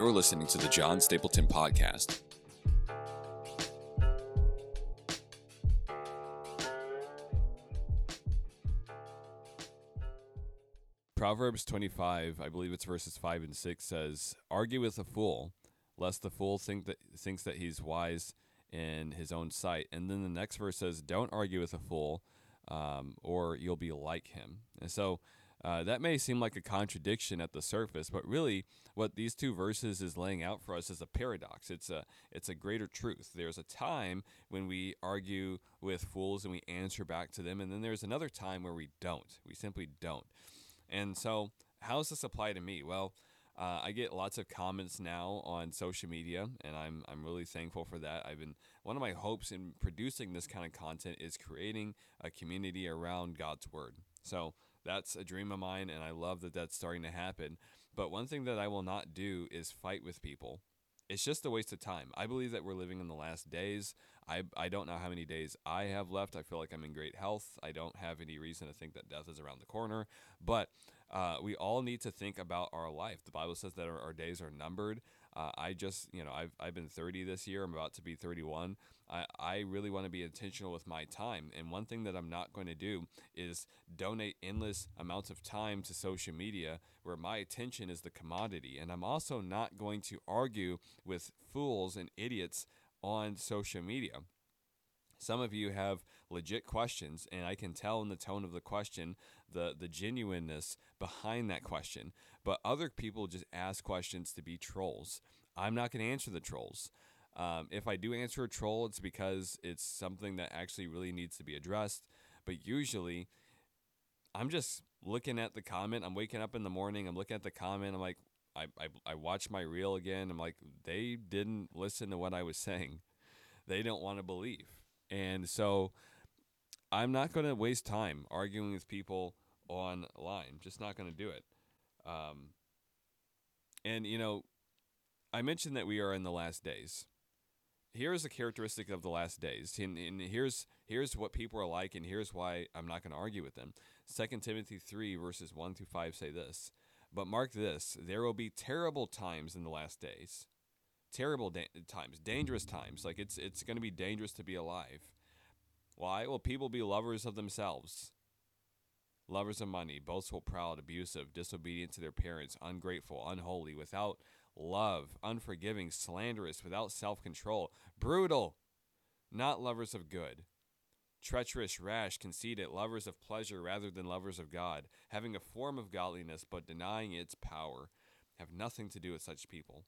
You're listening to the John Stapleton Podcast. Proverbs 25, I believe it's verses 5 and 6 says, "Argue with a fool, lest the fool think that thinks that he's wise in his own sight." And then the next verse says, "Don't argue with a fool, um, or you'll be like him." And so uh, that may seem like a contradiction at the surface, but really, what these two verses is laying out for us is a paradox. It's a it's a greater truth. There's a time when we argue with fools and we answer back to them, and then there's another time where we don't. We simply don't. And so, how does this apply to me? Well, uh, I get lots of comments now on social media, and I'm I'm really thankful for that. I've been one of my hopes in producing this kind of content is creating a community around God's word. So that's a dream of mine, and I love that that's starting to happen. But one thing that I will not do is fight with people. It's just a waste of time. I believe that we're living in the last days. I, I don't know how many days I have left. I feel like I'm in great health. I don't have any reason to think that death is around the corner. But uh, we all need to think about our life. The Bible says that our, our days are numbered. Uh, I just, you know, I've, I've been 30 this year. I'm about to be 31. I, I really want to be intentional with my time. And one thing that I'm not going to do is donate endless amounts of time to social media where my attention is the commodity. And I'm also not going to argue with fools and idiots on social media. Some of you have legit questions, and I can tell in the tone of the question the, the genuineness behind that question. But other people just ask questions to be trolls. I'm not going to answer the trolls. Um, if I do answer a troll, it's because it's something that actually really needs to be addressed. But usually, I'm just looking at the comment. I'm waking up in the morning. I'm looking at the comment. I'm like, I, I, I watch my reel again. I'm like, they didn't listen to what I was saying. They don't want to believe. And so I'm not going to waste time arguing with people online. Just not going to do it. Um, and, you know, I mentioned that we are in the last days. Here's a characteristic of the last days. And, and here's here's what people are like, and here's why I'm not going to argue with them. 2 Timothy 3, verses 1 through 5 say this But mark this there will be terrible times in the last days terrible da- times, dangerous times. Like it's it's going to be dangerous to be alive. Why? Well, people be lovers of themselves, lovers of money, boastful, proud, abusive, disobedient to their parents, ungrateful, unholy, without love, unforgiving, slanderous, without self-control, brutal, not lovers of good. Treacherous, rash, conceited, lovers of pleasure rather than lovers of God, having a form of godliness but denying its power, have nothing to do with such people.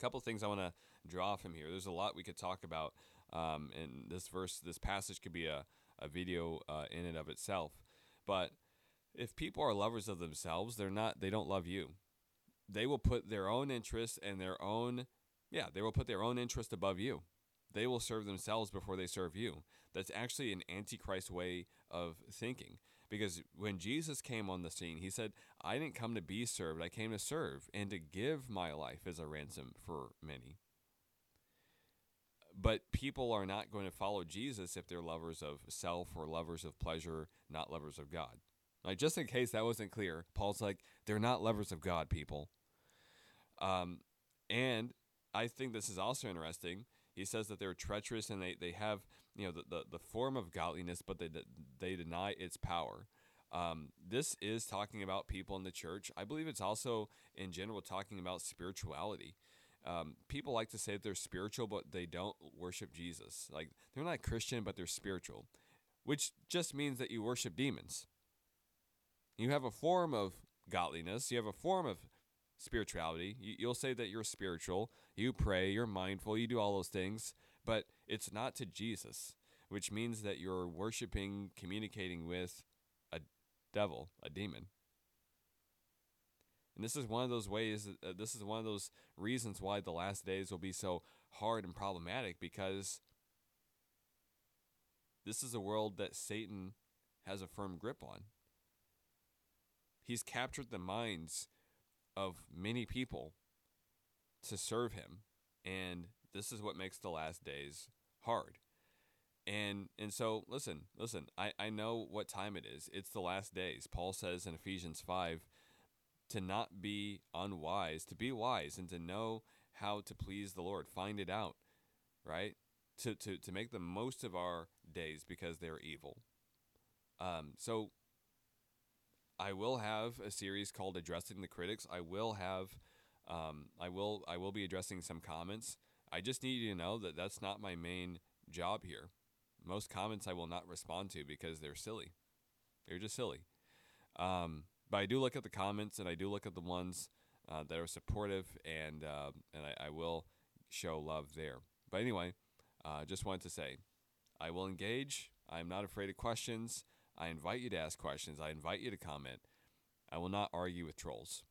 Couple things I want to draw from here. There's a lot we could talk about, um, and this verse, this passage could be a, a video uh, in and of itself. But if people are lovers of themselves, they're not. They don't love you. They will put their own interests and their own, yeah, they will put their own interest above you. They will serve themselves before they serve you. That's actually an antichrist way of thinking. Because when Jesus came on the scene, he said, I didn't come to be served, I came to serve and to give my life as a ransom for many. But people are not going to follow Jesus if they're lovers of self or lovers of pleasure, not lovers of God. Like, just in case that wasn't clear, Paul's like, they're not lovers of God, people. Um, and I think this is also interesting. He says that they're treacherous and they, they have you know the, the, the form of godliness, but they they deny its power. Um, this is talking about people in the church. I believe it's also in general talking about spirituality. Um, people like to say that they're spiritual, but they don't worship Jesus. Like they're not Christian, but they're spiritual, which just means that you worship demons. You have a form of godliness. You have a form of spirituality. You, you'll say that you're spiritual. You pray. You're mindful. You do all those things but it's not to Jesus, which means that you're worshiping, communicating with a devil, a demon. And this is one of those ways, uh, this is one of those reasons why the last days will be so hard and problematic because this is a world that Satan has a firm grip on. He's captured the minds of many people to serve him. And this is what makes the last days hard. And and so listen, listen, I, I know what time it is. It's the last days. Paul says in Ephesians 5 to not be unwise, to be wise and to know how to please the Lord. Find it out, right? To, to, to make the most of our days because they're evil. Um, so I will have a series called Addressing the Critics. I will have, um, I will, I will be addressing some comments. I just need you to know that that's not my main job here. Most comments I will not respond to because they're silly. They're just silly. Um, but I do look at the comments and I do look at the ones uh, that are supportive and uh, and I, I, will show love there. But anyway, uh, just wanted to say, I will engage. I'm not afraid of questions. I invite you to ask questions. I invite you to comment. I will not argue with trolls.